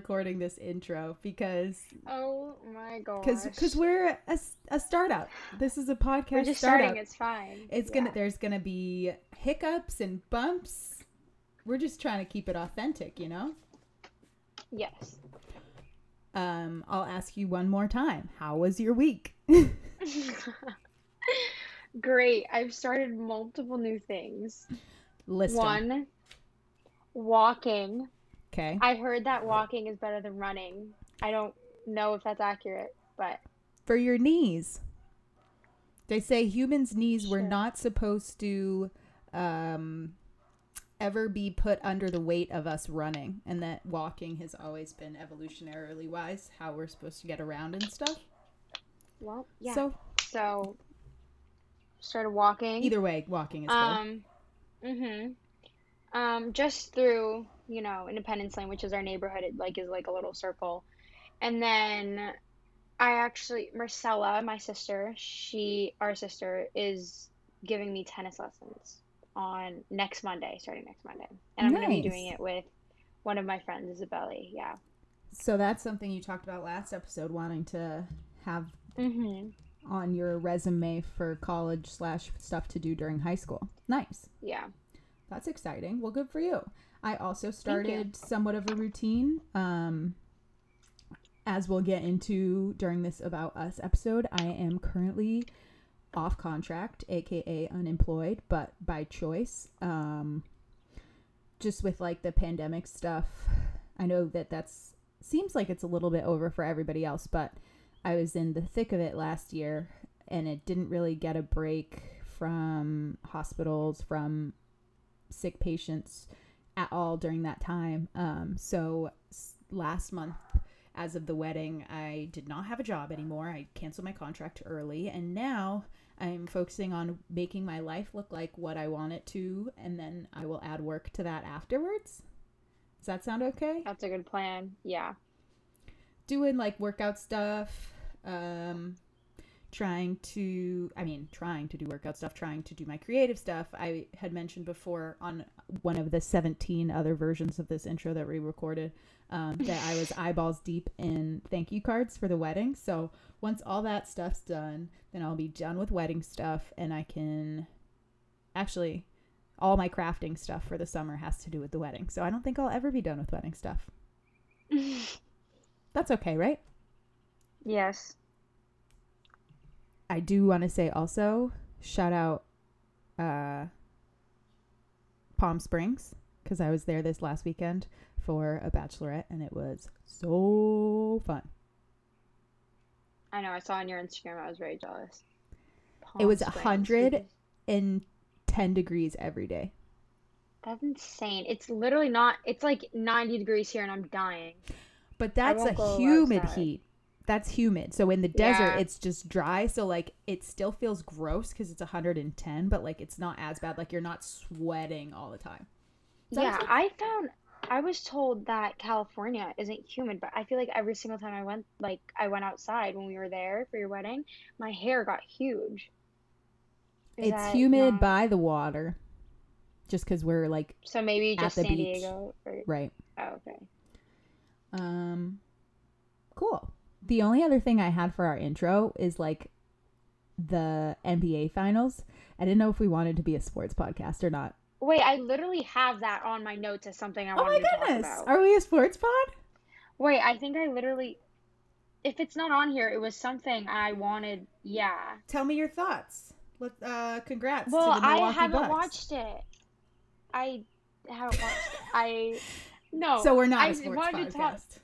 third time we're recording this intro because Oh my god. because because we're a startup. This is a podcast we're just startup. starting. It's fine. It's Yeah. gonna there's gonna be hiccups and bumps. We're just trying to keep it authentic, you know. Yes. Um, I'll ask you one more time. How was your week? Great. I've started multiple new things. List 'em. One, walking. Okay. I heard that walking is better than running. I don't know if that's accurate, but For your knees. They say humans' knees were not supposed to um, ever be put under the weight of us running, and that walking has always been evolutionarily wise how we're supposed to get around and stuff. well, yeah. So, So started walking. either way, walking is good. Um, mhm. Um, just through, you know, Independence Lane, which is our neighborhood. It like is like a little circle, and then I actually Marcella, my sister, she our sister is giving me tennis lessons on next Monday, starting next Monday, and I'm gonna be doing it with one of my friends, Isabelle. Yeah. So that's something you talked about last episode, wanting to have Mhm. on your resume for college slash stuff to do during high school. Nice. Yeah. That's exciting. Well, good for you. I also started somewhat of a routine. Um, as we'll get into during this About Us episode, I am currently off contract, aka unemployed, but by choice. Um, just with like the pandemic stuff, I know that that's seems like it's a little bit over for everybody else, but I was in the thick of it last year and it didn't really get a break from hospitals, from sick patients at all during that time. Um, so last month, as of the wedding, I did not have a job anymore. I canceled my contract early, and now I'm focusing on making my life look like what I want it to, and then I will add work to that afterwards. Does that sound okay? That's a good plan. Yeah. doing like workout stuff um trying to i mean trying to do workout stuff trying to do my creative stuff. I had mentioned before on one of the 17 other versions of this intro that we recorded um, that i was eyeballs deep in thank you cards for the wedding. So once all that stuff's done then i'll be done with wedding stuff and i can actually all my crafting stuff for the summer has to do with the wedding. So i don't think i'll ever be done with wedding stuff. That's okay right? Yes. I do want to say also shout out uh, Palm Springs because I was there this last weekend for a bachelorette and it was so fun. I know. I saw on your Instagram. I was very jealous. It was Palm a Springs, hundred- Jesus. In 10 degrees every day. That's insane. It's literally not. It's like 90 degrees here, and I'm dying. But that's a humid outside. heat. That's humid. So in the desert, Yeah. it's just dry. So like it still feels gross because it's 110, but like it's not as bad. Like you're not sweating all the time. Make Yeah. I found. I was told that California isn't humid, but I feel like every single time I went, like I went outside when we were there for your wedding, my hair got huge. Is it's humid not- by the water. Just because we're like So maybe just San beach. Diego. Or, right. oh, okay. Um, cool. The only other thing I had for our intro is like the NBA finals. I didn't know if we wanted to be a sports podcast or not. Wait, I literally have that on my notes as something I Oh my wanted to talk goodness. about. Are we a sports pod? Wait, I think I literally. If it's not on here, it was something I wanted. Yeah. Tell me your thoughts. Let, uh, congrats Well, to the I haven't Bucks. watched it. I haven't watched it. I no. So we're not I a sports to talk- podcast.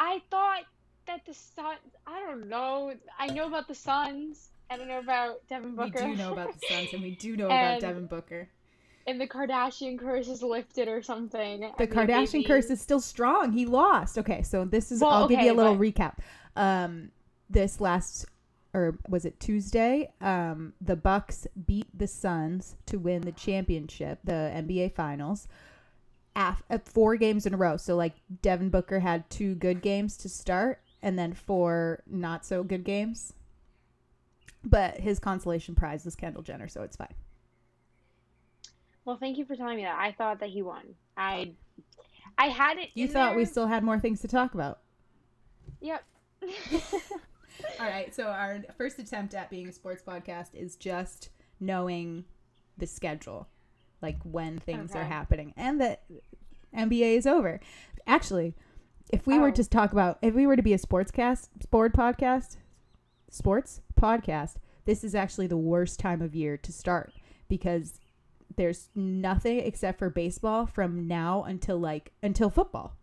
I thought that the Sun. I don't know. I know about the Suns. I don't know about Devin Booker. We do know about the Suns and we do know about Devin Booker. and the Kardashian curse is lifted or something. The I mean, Kardashian maybe- curse is still strong. He lost. Okay, so this is Well, I'll give you a little but- recap. Um this last or was it Tuesday? Um the Bucks beat the Suns to win the championship, the NBA finals. Af- uh, four games in a row. So like Devin Booker had two good games to start and then four not so good games. But his consolation prize is Kendall Jenner, so it's fine. Well, thank you for telling me that. I thought that he won. I I had it. You thought we still had more things to talk about. Yep. All right, so our first attempt at being a sports podcast is just knowing the schedule, like when things are happening, and that NBA is over. Actually, if we were Oh. to talk about, if we were to be a sportscast, sport podcast, sports podcast, this is actually the worst time of year to start because there's nothing except for baseball from now until like until football.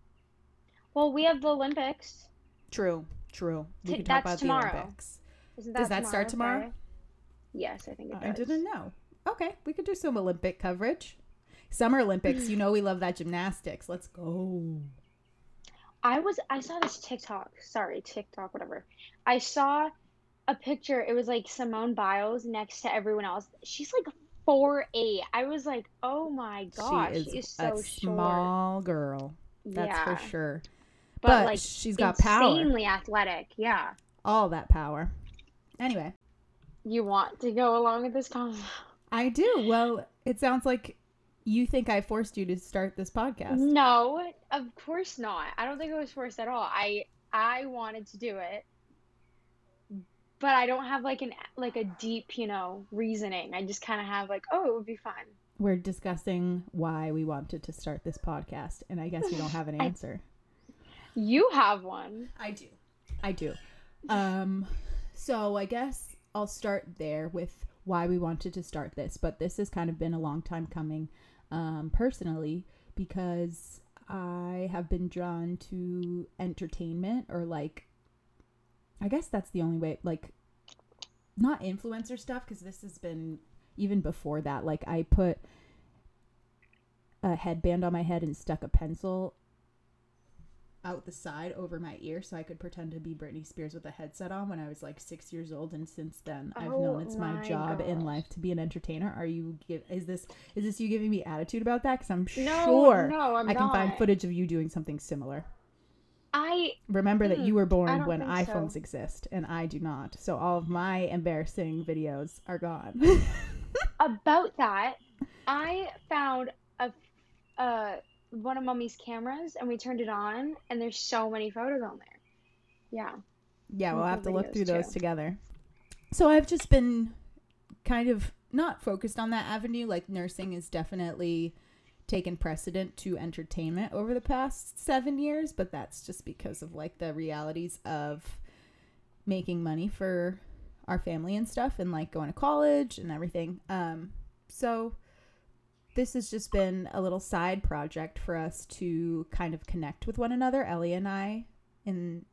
well, we have the Olympics. True, true. We T- can talk that's about tomorrow. the Olympics. Isn't Does that start tomorrow? Friday? Yes, I think it does. I didn't know. Okay, we could do some Olympic coverage. Summer Olympics, you know we love that gymnastics. Let's go. I was I saw this TikTok. Sorry, TikTok, whatever. I saw a picture. It was like Simone Biles next to everyone else. She's like four eight. I was like, oh my gosh, she is, she is so a short. small girl. That's yeah, for sure. but, But, like she's got power. insanely athletic. Yeah. All that power. Anyway, You want to go along with this convo? I do. Well, it sounds like you think I forced you to start this podcast. No, of course not. I don't think it was forced at all. I I wanted to do it, but I don't have like an like a deep, you know, reasoning. I just kind of have like, oh, it would be fun. We're discussing why we wanted to start this podcast, and I guess you don't have an I- answer. You have one. I do. I do. Um, so I guess I'll start there with why we wanted to start this, but this has kind of been a long time coming, um, personally, because I have been drawn to entertainment or like, I guess that's the only way, like, not influencer stuff, because this has been even before that. Like, I put a headband on my head and stuck a pencil out the side over my ear so I could pretend to be Britney Spears with a headset on when I was like six years old, and since then I've Oh known it's my, my job in life to be an entertainer. Are you? Give, is this is this you giving me attitude about that? Because I'm No, sure no, I'm I can find footage of you doing something similar. I Remember that you were born when think so. iPhones exist, and I do not. So all of my embarrassing videos are gone. about that. I found a uh one of mommy's cameras and we turned it on and there's so many photos on there. Yeah. Yeah, we'll have to look through those together. So I've just been kind of not focused on that avenue. Like nursing is definitely taken precedent to entertainment over the past seven years, but that's just because of like the realities of making money for our family and stuff and like going to college and everything. Um, so this has just been a little side project for us to kind of connect with one another, Ellie and I, in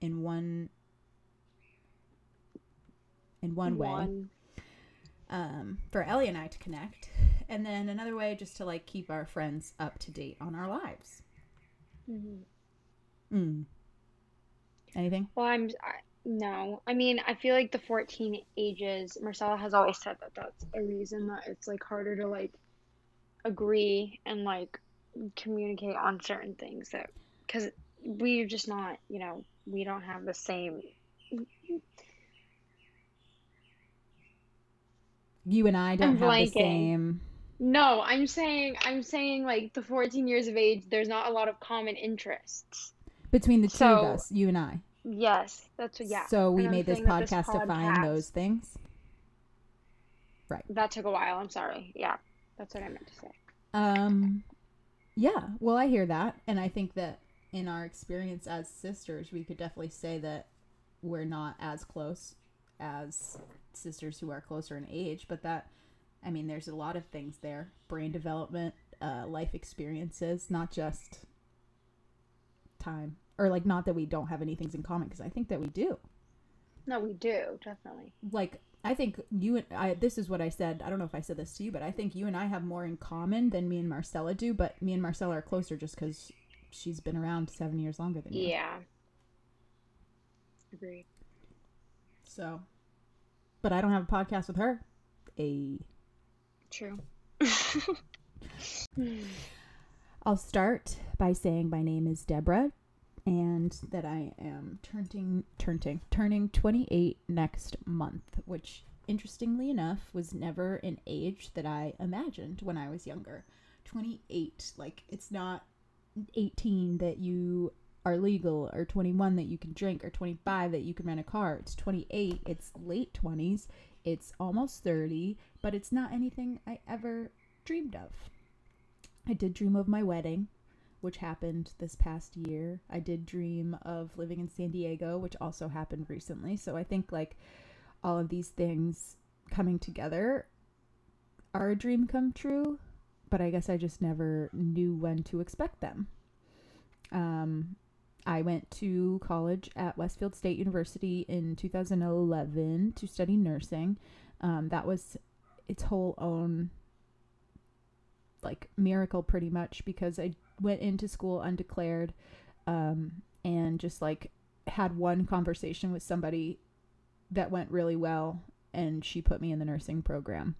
in one in one way um, for Ellie and I to connect, and then another way just to like keep our friends up to date on our lives. Mhm. Mm. Anything? Well, I'm I, no. I mean, I feel like the 14 ages, Marcella has always said that that's a reason that it's like harder to like agree and like communicate on certain things that because we're just not, you know, we don't have the same. You and I don't have the same. No, I'm saying I'm saying like the 14 years of age, there's not a lot of common interests. Between the two of us, you and I. Yes, that's what, yeah. So we made this that this podcast to find podcast- those things. Right. That took a while. I'm sorry. Yeah, that's what I meant to say. Um, yeah. Well, I hear that, and I think that in our experience as sisters, we could definitely say that we're not as close as sisters who are closer in age. But that, I mean, there's a lot of things there: brain development, uh, life experiences, not just time, or like not that we don't have any things in common, because I think that we do. No, we do definitely. like I think you and I this is what I said. I don't know if I said this to you, but I think you and I have more in common than me and Marcella do, but me and Marcella are closer just cuz she's been around 7 years longer than you. Yeah. Agreed. So but I don't have a podcast with her. A True. I'll start by saying my name is Deborah and that I am turning turning turning 28 next month, which interestingly enough was never an age that I imagined when I was younger. 28 like it's not 18 that you are legal or 21 that you can drink or 25 that you can rent a car. It's 28, it's late 20s, it's almost 30, but it's not anything I ever dreamed of. I did dream of my wedding, which happened this past year. I did dream of living in San Diego, which also happened recently. So I think like all of these things coming together are a dream come true, but I guess I just never knew when to expect them. Um, I went to college at Westfield State University in 2011 to study nursing. Um, that was its whole own like miracle pretty much because I went into school undeclared um, and just like had one conversation with somebody that went really well and she put me in the nursing program.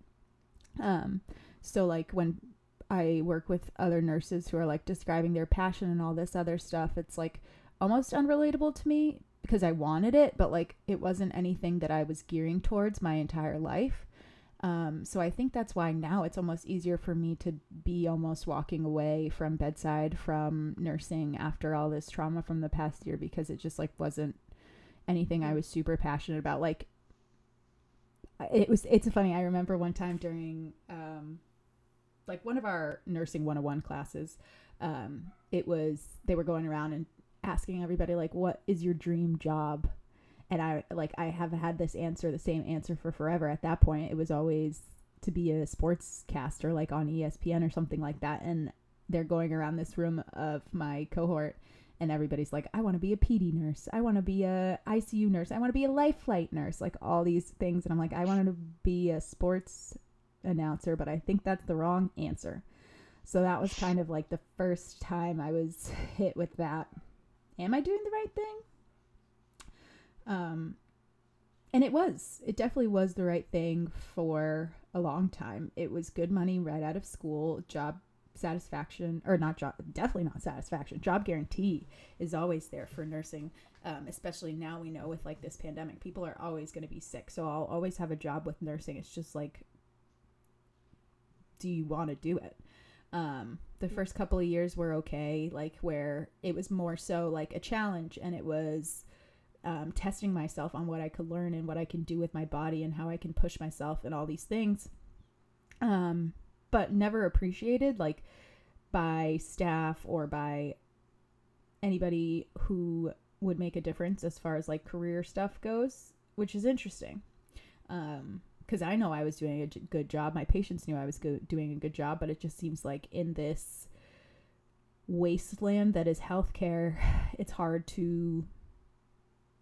Um, so like when I work with other nurses who are like describing their passion and all this other stuff. It's like almost unrelatable to me because I wanted it, but like it wasn't anything that I was gearing towards my entire life. Um, so I think that's why now it's almost easier for me to be almost walking away from bedside from nursing after all this trauma from the past year because it just like wasn't anything I was super passionate about. Like it was it's funny, I remember one time during um like one of our nursing 101 classes um, it was they were going around and asking everybody like what is your dream job and i like i have had this answer the same answer for forever at that point it was always to be a sports caster like on espn or something like that and they're going around this room of my cohort and everybody's like i want to be a pd nurse i want to be a icu nurse i want to be a life flight nurse like all these things and i'm like i wanted to be a sports announcer, but I think that's the wrong answer. So that was kind of like the first time I was hit with that. Am I doing the right thing? Um, and it was. It definitely was the right thing for a long time. It was good money right out of school, job satisfaction, or not job, definitely not satisfaction. Job guarantee is always there for nursing, um, especially now we know with like this pandemic, people are always going to be sick. So I'll always have a job with nursing. It's just like do you want to do it? Um, the first couple of years were okay, like where it was more so like a challenge and it was um, testing myself on what I could learn and what I can do with my body and how I can push myself and all these things. Um, but never appreciated like by staff or by anybody who would make a difference as far as like career stuff goes, which is interesting. Um, because I know I was doing a good job. My patients knew I was go- doing a good job, but it just seems like in this wasteland that is healthcare, it's hard to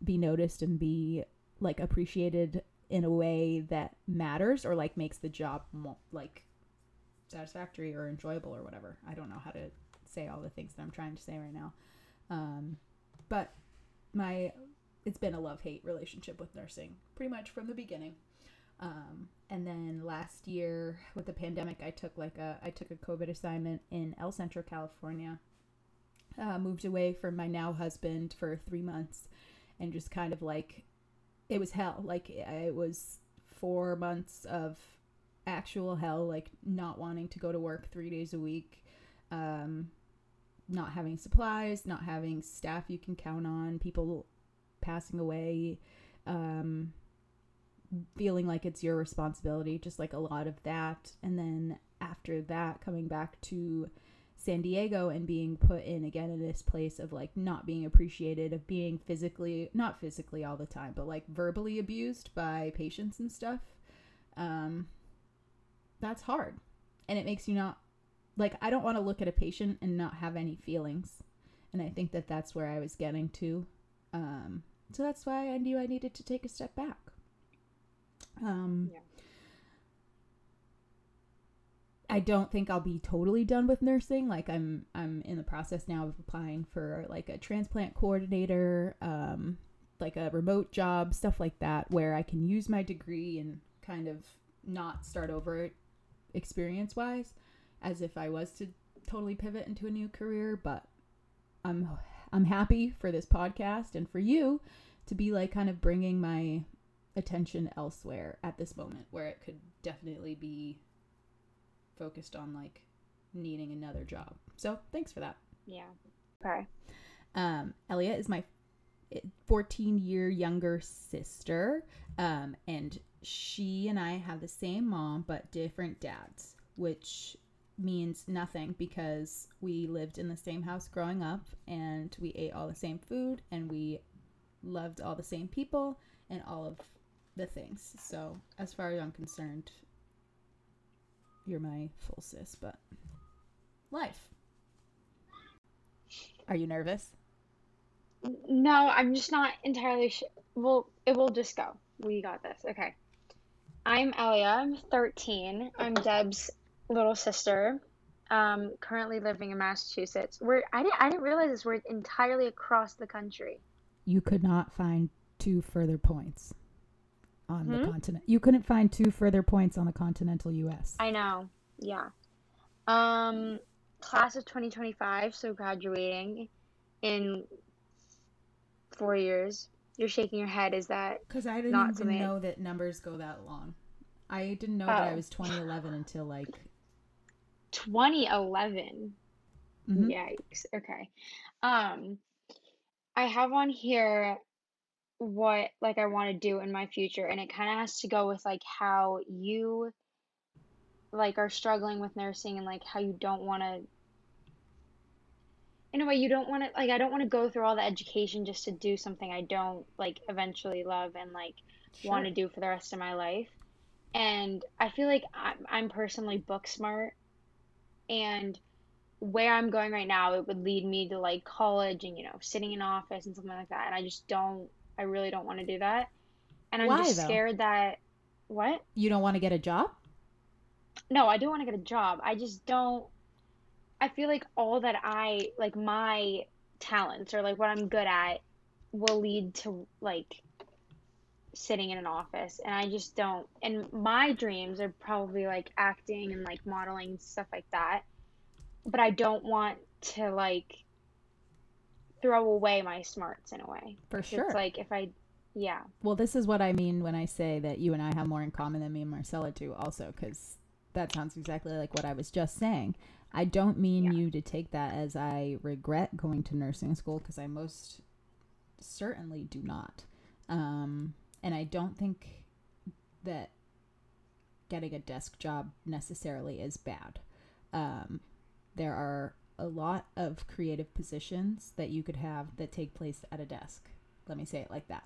be noticed and be like appreciated in a way that matters or like makes the job more like satisfactory or enjoyable or whatever. I don't know how to say all the things that I'm trying to say right now. Um, but my it's been a love hate relationship with nursing pretty much from the beginning. Um, and then last year with the pandemic, I took like a I took a COVID assignment in El Centro, California. Uh, moved away from my now husband for three months, and just kind of like it was hell. Like it was four months of actual hell. Like not wanting to go to work three days a week. Um, not having supplies, not having staff you can count on, people passing away, um, feeling like it's your responsibility, just like a lot of that. And then after that, coming back to San Diego and being put in again in this place of like not being appreciated, of being physically, not physically all the time, but like verbally abused by patients and stuff. Um, that's hard. And it makes you not like, I don't want to look at a patient and not have any feelings. And I think that that's where I was getting to. Um, so that's why I knew I needed to take a step back. Um, yeah. I don't think I'll be totally done with nursing. Like I'm I'm in the process now of applying for like a transplant coordinator, um, like a remote job, stuff like that, where I can use my degree and kind of not start over experience wise, as if I was to totally pivot into a new career. But I'm I'm happy for this podcast and for you to be like kind of bringing my attention elsewhere at this moment where it could definitely be focused on like needing another job. So, thanks for that. Yeah. Okay. Um, Elliot is my 14 year younger sister. Um, and she and I have the same mom but different dads, which means nothing because we lived in the same house growing up and we ate all the same food and we loved all the same people and all of the things. So, as far as I'm concerned, you're my full sis, but life. Are you nervous? No, I'm just not entirely sure. Well, it will just go. We got this. Okay. I'm Elia. I'm 13. I'm Deb's little sister. Um, currently living in Massachusetts. We're I didn't I didn't realize this. We're entirely across the country. You could not find two further points on the Hmm? continent. You couldn't find two further points on the continental U.S. I know. Yeah. Um, class of 2025, so graduating in four years. You're shaking your head. Is that Because I didn't even something- know that numbers go that long. I didn't know that I Oh. was 2011 until like 2011? Mhm. Yikes. Okay. Um, I have on here what like I want to do in my future, and it kind of has to go with like how you like are struggling with nursing and like how you don't want to in a way you don't want to like I don't want to go through all the education just to do something I don't like eventually love and like want to do for the rest of my life. And I feel like I'm, I'm personally book smart and where I'm going right now, it would lead me to like college and, you know, sitting in office and something like that. And I just don't, I really don't want to do that. And I'm Why, just though? scared that, what? You don't want to get a job? No, I do want to get a job. I just don't, I feel like all that I, like my talents or like what I'm good at will lead to like sitting in an office. And I just don't, and my dreams are probably like acting and like modeling stuff like that. But I don't want to like throw away my smarts in a way. For sure. It's like if I, yeah, Well, this is what I mean when I say that you and I have more in common than me and Marcella do, also, because that sounds exactly like what I was just saying. I don't mean Yeah. you to take that as I regret going to nursing school, because I most certainly do not. Um, and I don't think that getting a desk job necessarily is bad. Um, there are a lot of creative positions that you could have that take place at a desk. Let me say it like that.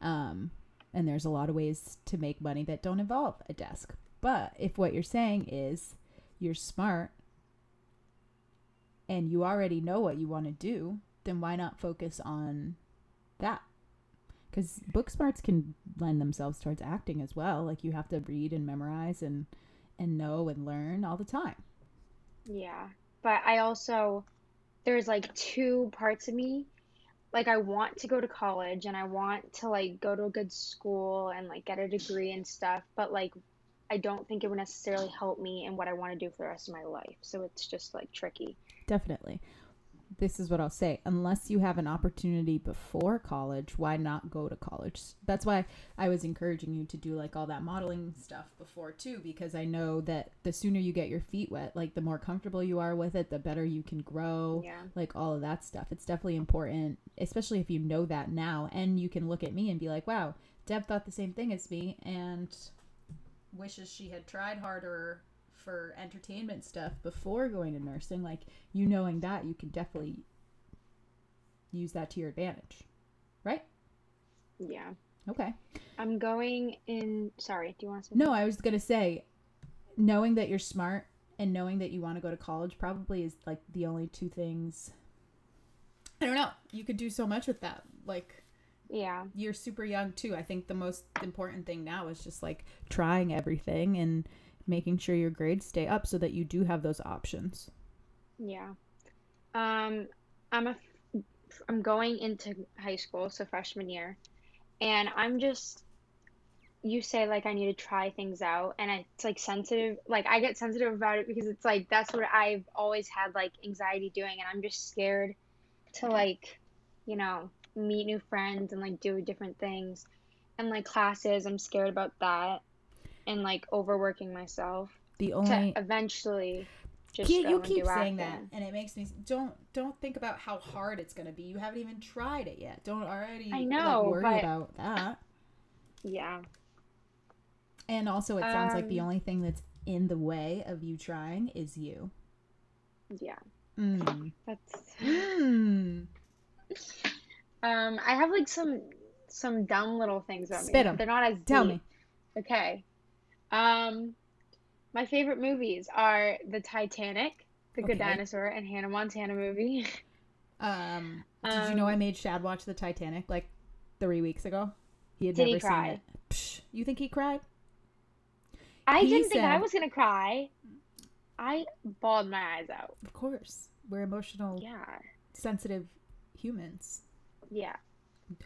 Um, and there's a lot of ways to make money that don't involve a desk. But if what you're saying is you're smart and you already know what you want to do, then why not focus on that? Because book smarts can lend themselves towards acting as well. Like you have to read and memorize and and know and learn all the time. Yeah, but I also there's like two parts of me. Like I want to go to college and I want to like go to a good school and like get a degree and stuff, but like I don't think it would necessarily help me in what I want to do for the rest of my life. So it's just like tricky. Definitely. This is what I'll say. Unless you have an opportunity before college, why not go to college? That's why I was encouraging you to do like all that modeling stuff before too, because I know that the sooner you get your feet wet, like the more comfortable you are with it, the better you can grow, Yeah. like all of that stuff. It's definitely important, especially if you know that now and you can look at me and be like, wow, Deb thought the same thing as me and wishes she had tried harder for entertainment stuff before going to nursing like you knowing that you can definitely use that to your advantage right Yeah. okay I'm going in sorry, do you want to say no i was gonna say knowing that you're smart and knowing that you want to go to college probably is like the only two things i don't know you could do so much with that like Yeah. you're super young too. I think the most important thing now is just like trying everything and making sure your grades stay up so that you do have those options. Yeah. Um, I'm a, I'm going into high school, so freshman year, and I'm just, you say like I need to try things out, and it's like sensitive, like I get sensitive about it because it's like that's what I've always had like anxiety doing, and I'm just scared to like, you know, meet new friends and like do different things, and like classes, I'm scared about that, and like overworking myself The to only eventually, just you keep saying that, and it makes me don't don't think about how hard it's gonna be. You haven't even tried it yet. Don't already I know, like, worry but- about that. Yeah. And also, it sounds like the Um, only thing that's in the way of you trying is you. Yeah. Mm. That's Mm. um I have like some some dumb little things about Spit me. 'em. They're not as Tell deep. me. Okay. Um my favorite movies are The Titanic, The Good Okay. Dinosaur, and Hannah Montana movie. Um, did you know Um, I made Shad watch the Titanic like three weeks ago? He had he never cry? seen it. Psh, you think he cried? I He didn't think I was gonna cry. I bawled my eyes out. Of course. We're emotional, Yeah. sensitive humans. Yeah.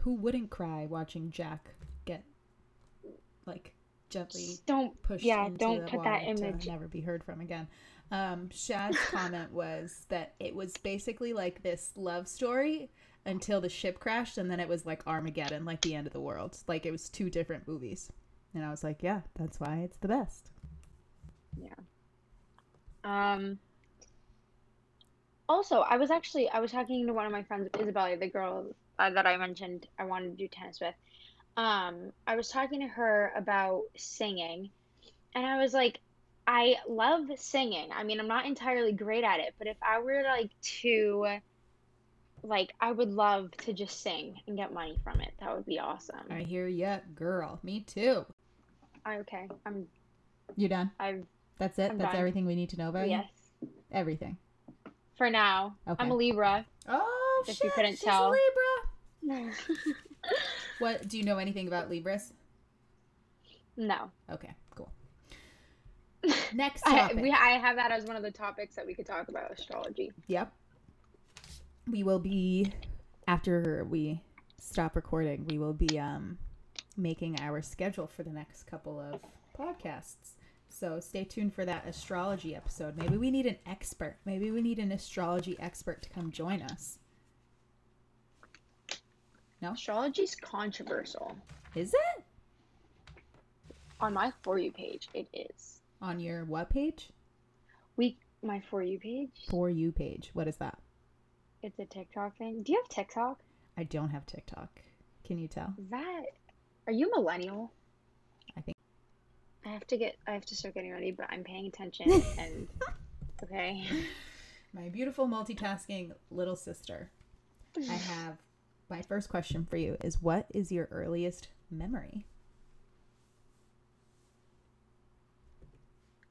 Who wouldn't cry watching Jack get like gently don't push yeah, into don't the put that image. never be heard from again. Um, Shad's comment was that it was basically like this love story until the ship crashed, and then it was like Armageddon, like the end of the world. Like it was two different movies, and I was like, yeah, that's why it's the best. Yeah. Um, also, I was actually I was talking to one of my friends, Isabella, the girl uh, that I mentioned I wanted to do tennis with. Um, I was talking to her about singing, and I was like, I love singing. I mean, I'm not entirely great at it, but if I were like to, like, I would love to just sing and get money from it. That would be awesome. I hear ya, girl. Me too. I, okay, I'm You done? I've That's it. I'm That's done. everything we need to know about yes you. Everything. for now. Okay. I'm a Libra. oh If shit! you couldn't she's tell. a Libra. What do you know anything about Libras? no. Okay, cool. Next I, we, I have that as one of the topics that we could talk about astrology. Yep. We will be after we stop recording, we will be um making our schedule for the next couple of podcasts. So stay tuned for that astrology episode. Maybe we need an expert. Maybe we need an astrology expert to come join us. Astrology's controversial. Is it? On my For You page, it is. On your what page? We my For You page, For you page. What is that? it's a TikTok thing. Do you have TikTok? I don't have TikTok. Can you tell? Is that are you millennial? I think I have to get I have to start getting ready, but I'm paying attention and okay. my beautiful multitasking little sister. I have my first question for you is what is your earliest memory?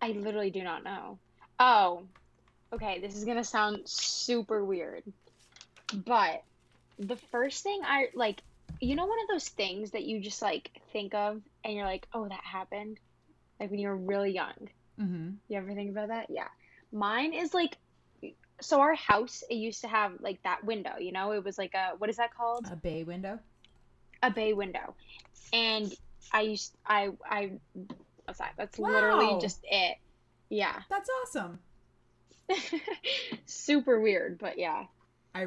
I literally do not know. Oh, okay. This is gonna sound super weird, but the first thing I like, you know, one of those things that you just like think of and you're like, oh, that happened, like when you were really young. Mm-hmm. You ever think about that? Yeah. Mine is like, so our house, it used to have like that window, you know, it was like a, what is that called? A bay window. A bay window. And I used, I, I, what's that? That's Wow. literally just it. Yeah. That's awesome. Super weird, but yeah. I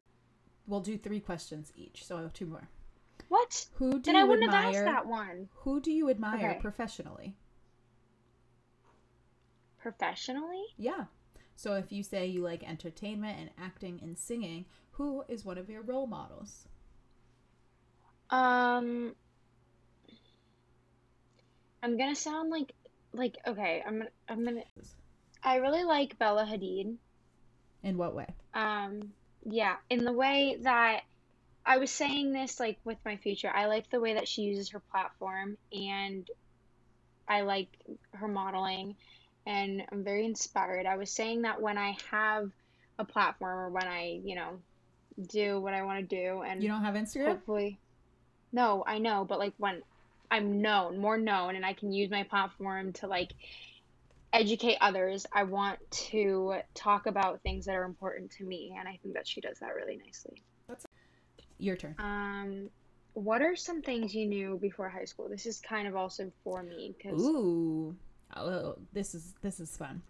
we'll do three questions each, so two more. What? Who do Then I wouldn't have admire? asked that one. Who do you admire Okay. professionally? Professionally? Yeah. So if you say you like entertainment and acting and singing, who is one of your role models? Um, I'm gonna sound like, like, okay, I'm gonna, I'm gonna, I really like Bella Hadid. In what way? Um, yeah, in the way that I was saying this like with my future, I like the way that she uses her platform and I like her modeling and I'm very inspired. I was saying that when I have a platform or when I, you know, do what I want to do and You don't have Instagram? hopefully no, I know, but like when I'm known, more known and I can use my platform to like educate others, I want to talk about things that are important to me and I think that she does that really nicely. That's Your turn. Um what are some things you knew before high school? This is kind of also for me because Ooh. Oh, this is this is fun.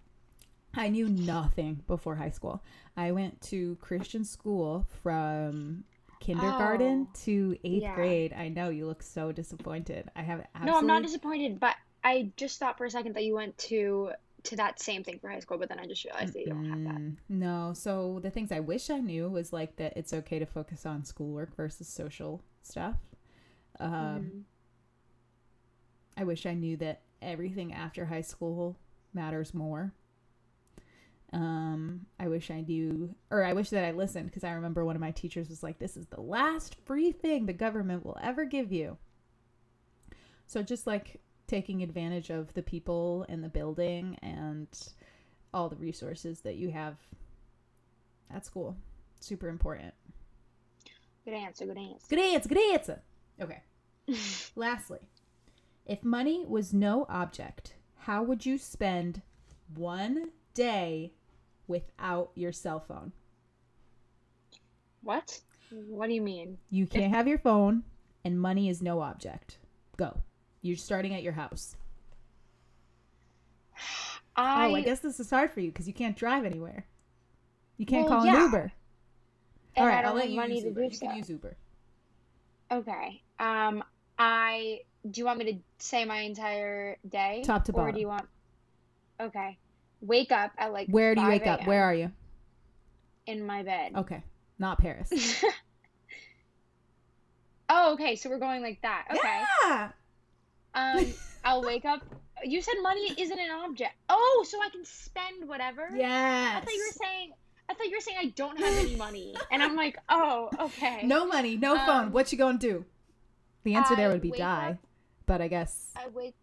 I knew nothing before high school. I went to Christian school from kindergarten Oh, to eighth yeah. grade. I know you look so disappointed. I have absolutely No, I'm not disappointed, but I just thought for a second that you went to to that same thing for high school, but then I just realized they don't have that. Mm, No, so the things I wish I knew was like that it's okay to focus on schoolwork versus social stuff. Um, Mhm. I wish I knew that everything after high school matters more. Um, I wish I knew, or I wish that I listened because I remember one of my teachers was like, "This is the last free thing the government will ever give you." So just like taking advantage of the people and the building and all the resources that you have at school, super important. Good answer. Good answer. Good answer. Good answer. Okay. Lastly, if money was no object, how would you spend one day without your cell phone? What? What do you mean? You can't have your phone, and money is no object. Go. You're starting at your house. I, oh, I guess this is hard for you because you can't drive anywhere. You can't Well, call yeah. an Uber. and All don't I'll let you money use to Uber. do You can use Uber. Okay. Um, I do you want me to say my entire day? Top to bottom. Or do you want? Okay. Wake up at like Where do you wake up? Where are you? in my bed. Okay, not Paris. oh, okay. So we're going like that. Okay. Yeah. Um, I'll wake up. You said money isn't an object. Oh, so I can spend whatever. Yes. I thought you were saying. I thought you were saying I don't have any money, and I'm like, oh, okay. No money, no phone. Um, What you gonna do? The answer there would be die, up- but I guess I wake.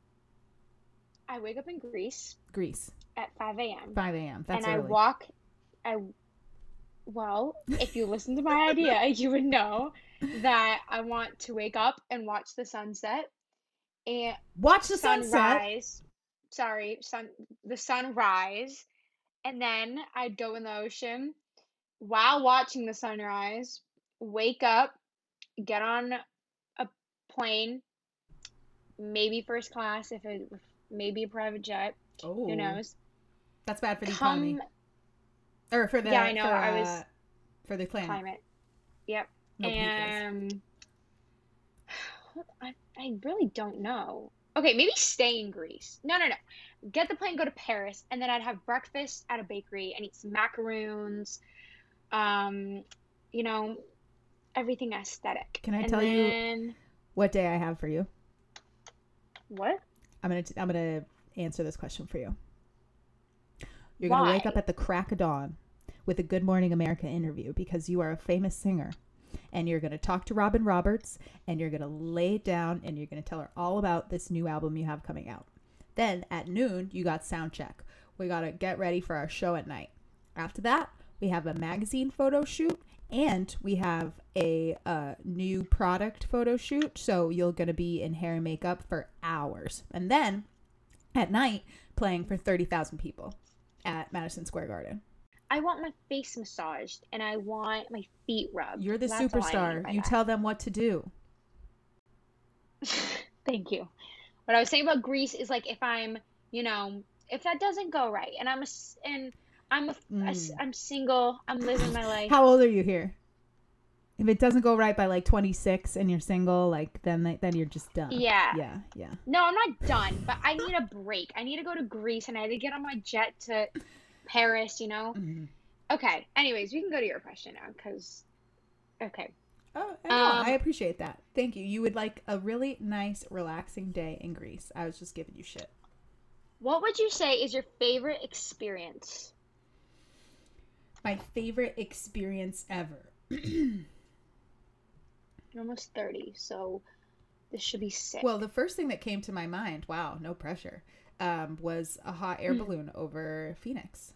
I wake up in Greece Greece, at 5 a.m. 5 a.m. That's and I walk. I. Well, if you listen to my idea, you would know that I want to wake up and watch the sunset and Watch the sunset. sunrise. Sorry, sun the sunrise, and then I'd go in the ocean while watching the sunrise. Wake up, get on a plane, maybe first class if it maybe a private jet. Oh, Who knows? That's bad for the economy, or for the Yeah, I know, For, I was- uh, for the planet. climate. Yep. No and I, I really don't know. Okay, maybe stay in Greece. No, no, no. Get the plane, go to Paris, and then I'd have breakfast at a bakery and eat some macaroons. Um, you know, everything aesthetic. Can I And tell you- What day I have for you? What? I'm gonna t- I'm gonna answer this question for you. You're gonna wake up at the crack of dawn with a Good Morning America interview because you are a famous singer, and you're gonna talk to Robin Roberts, and you're gonna lay it down, and you're gonna tell her all about this new album you have coming out. Then at noon you got sound check. We gotta get ready for our show at night. After that we have a magazine photo shoot. And we have a uh, new product photo shoot, so you're gonna be in hair and makeup for hours, and then at night playing for 30,000 people at Madison Square Garden. I want my face massaged and I want my feet rubbed. You're the That's all I mean superstar. You that. tell them what to do. Thank you. What I was saying about Greece is like if I'm, you know, if that doesn't go right, and I'm a and I'm a, a Mm. I'm single, I'm living my life. How old are you here? If it doesn't go right by like 26 and you're single, like then then you're just done. Yeah. Yeah, yeah. No, I'm not done, but I need a break. I need to go to Greece, and I had to get on my jet to Paris. You know. Mhm. Okay. Anyways, we can go to your question now, because. Okay. Oh, I. Um, I appreciate that. Thank you. You would like a really nice, relaxing day in Greece. I was just giving you shit. What would you say is your favorite experience? My favorite experience ever. You're almost thirty, so this should be sick. Well, the first thing that came to my mind, wow, no pressure, um, was a hot air Hmm. balloon over Phoenix.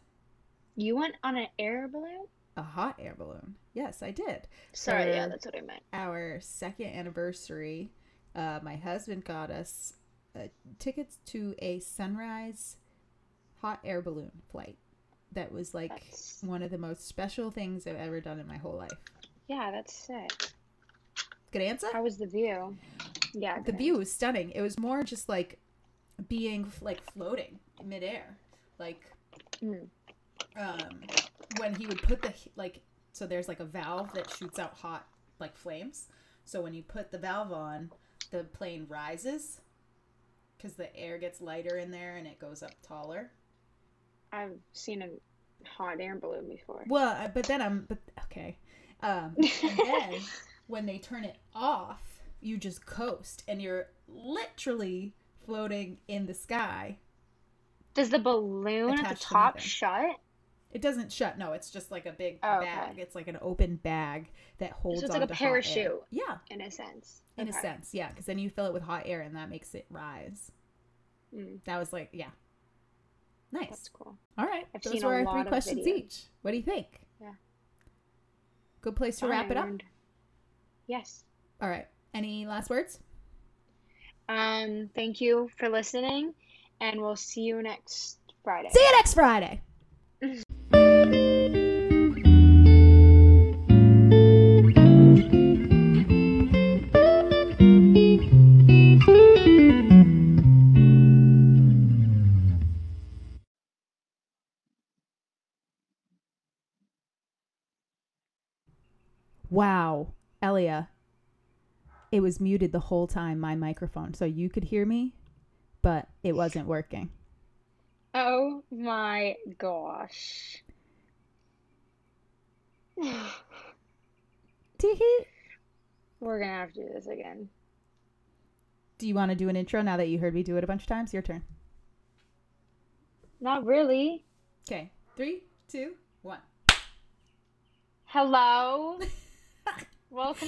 you went on an air balloon. A hot air balloon. Yes, I did. Sorry, yeah, that's what I meant. Our second anniversary, uh, my husband got us uh, tickets to a sunrise hot air balloon flight. That was like That's one of the most special things I've ever done in my whole life. yeah, that's sick. Good answer? How was the view? Yeah, the view was stunning. It was more just like being like floating in midair, like Mm. um, when he would put the like. So there's like a valve that shoots out hot like flames. So when you put the valve on, the plane rises because the air gets lighter in there and it goes up taller. I've seen a hot air balloon before. Well, uh, but then I'm but okay. Um, and then when they turn it off, you just coast and you're literally floating in the sky. Does the balloon at the Attached to top nothing. shut? It doesn't shut. No, it's just like a big Oh, bag. okay. It's like an open bag that holds. So it's like a onto hot air. parachute. Yeah, In a sense. in a sense, yeah. Because then you fill it with hot air and that makes it rise. Mm, That was like, yeah, nice. that's cool. All right, I've those were our three questions videos. each. What do you think? Yeah. Good place to wrap it up. Yes. All right. Any last words? Um, thank you for listening, and we'll see you next Friday. See you next Friday. Wow, Elia. It was muted the whole time, my microphone. So you could hear me, but it wasn't working. Oh my gosh. Tee-hee. We're gonna have to do this again. Do you want to do an intro now that you heard me do it a bunch of times? Your turn. Not really. Okay. Three, two, one. Hello. Welcome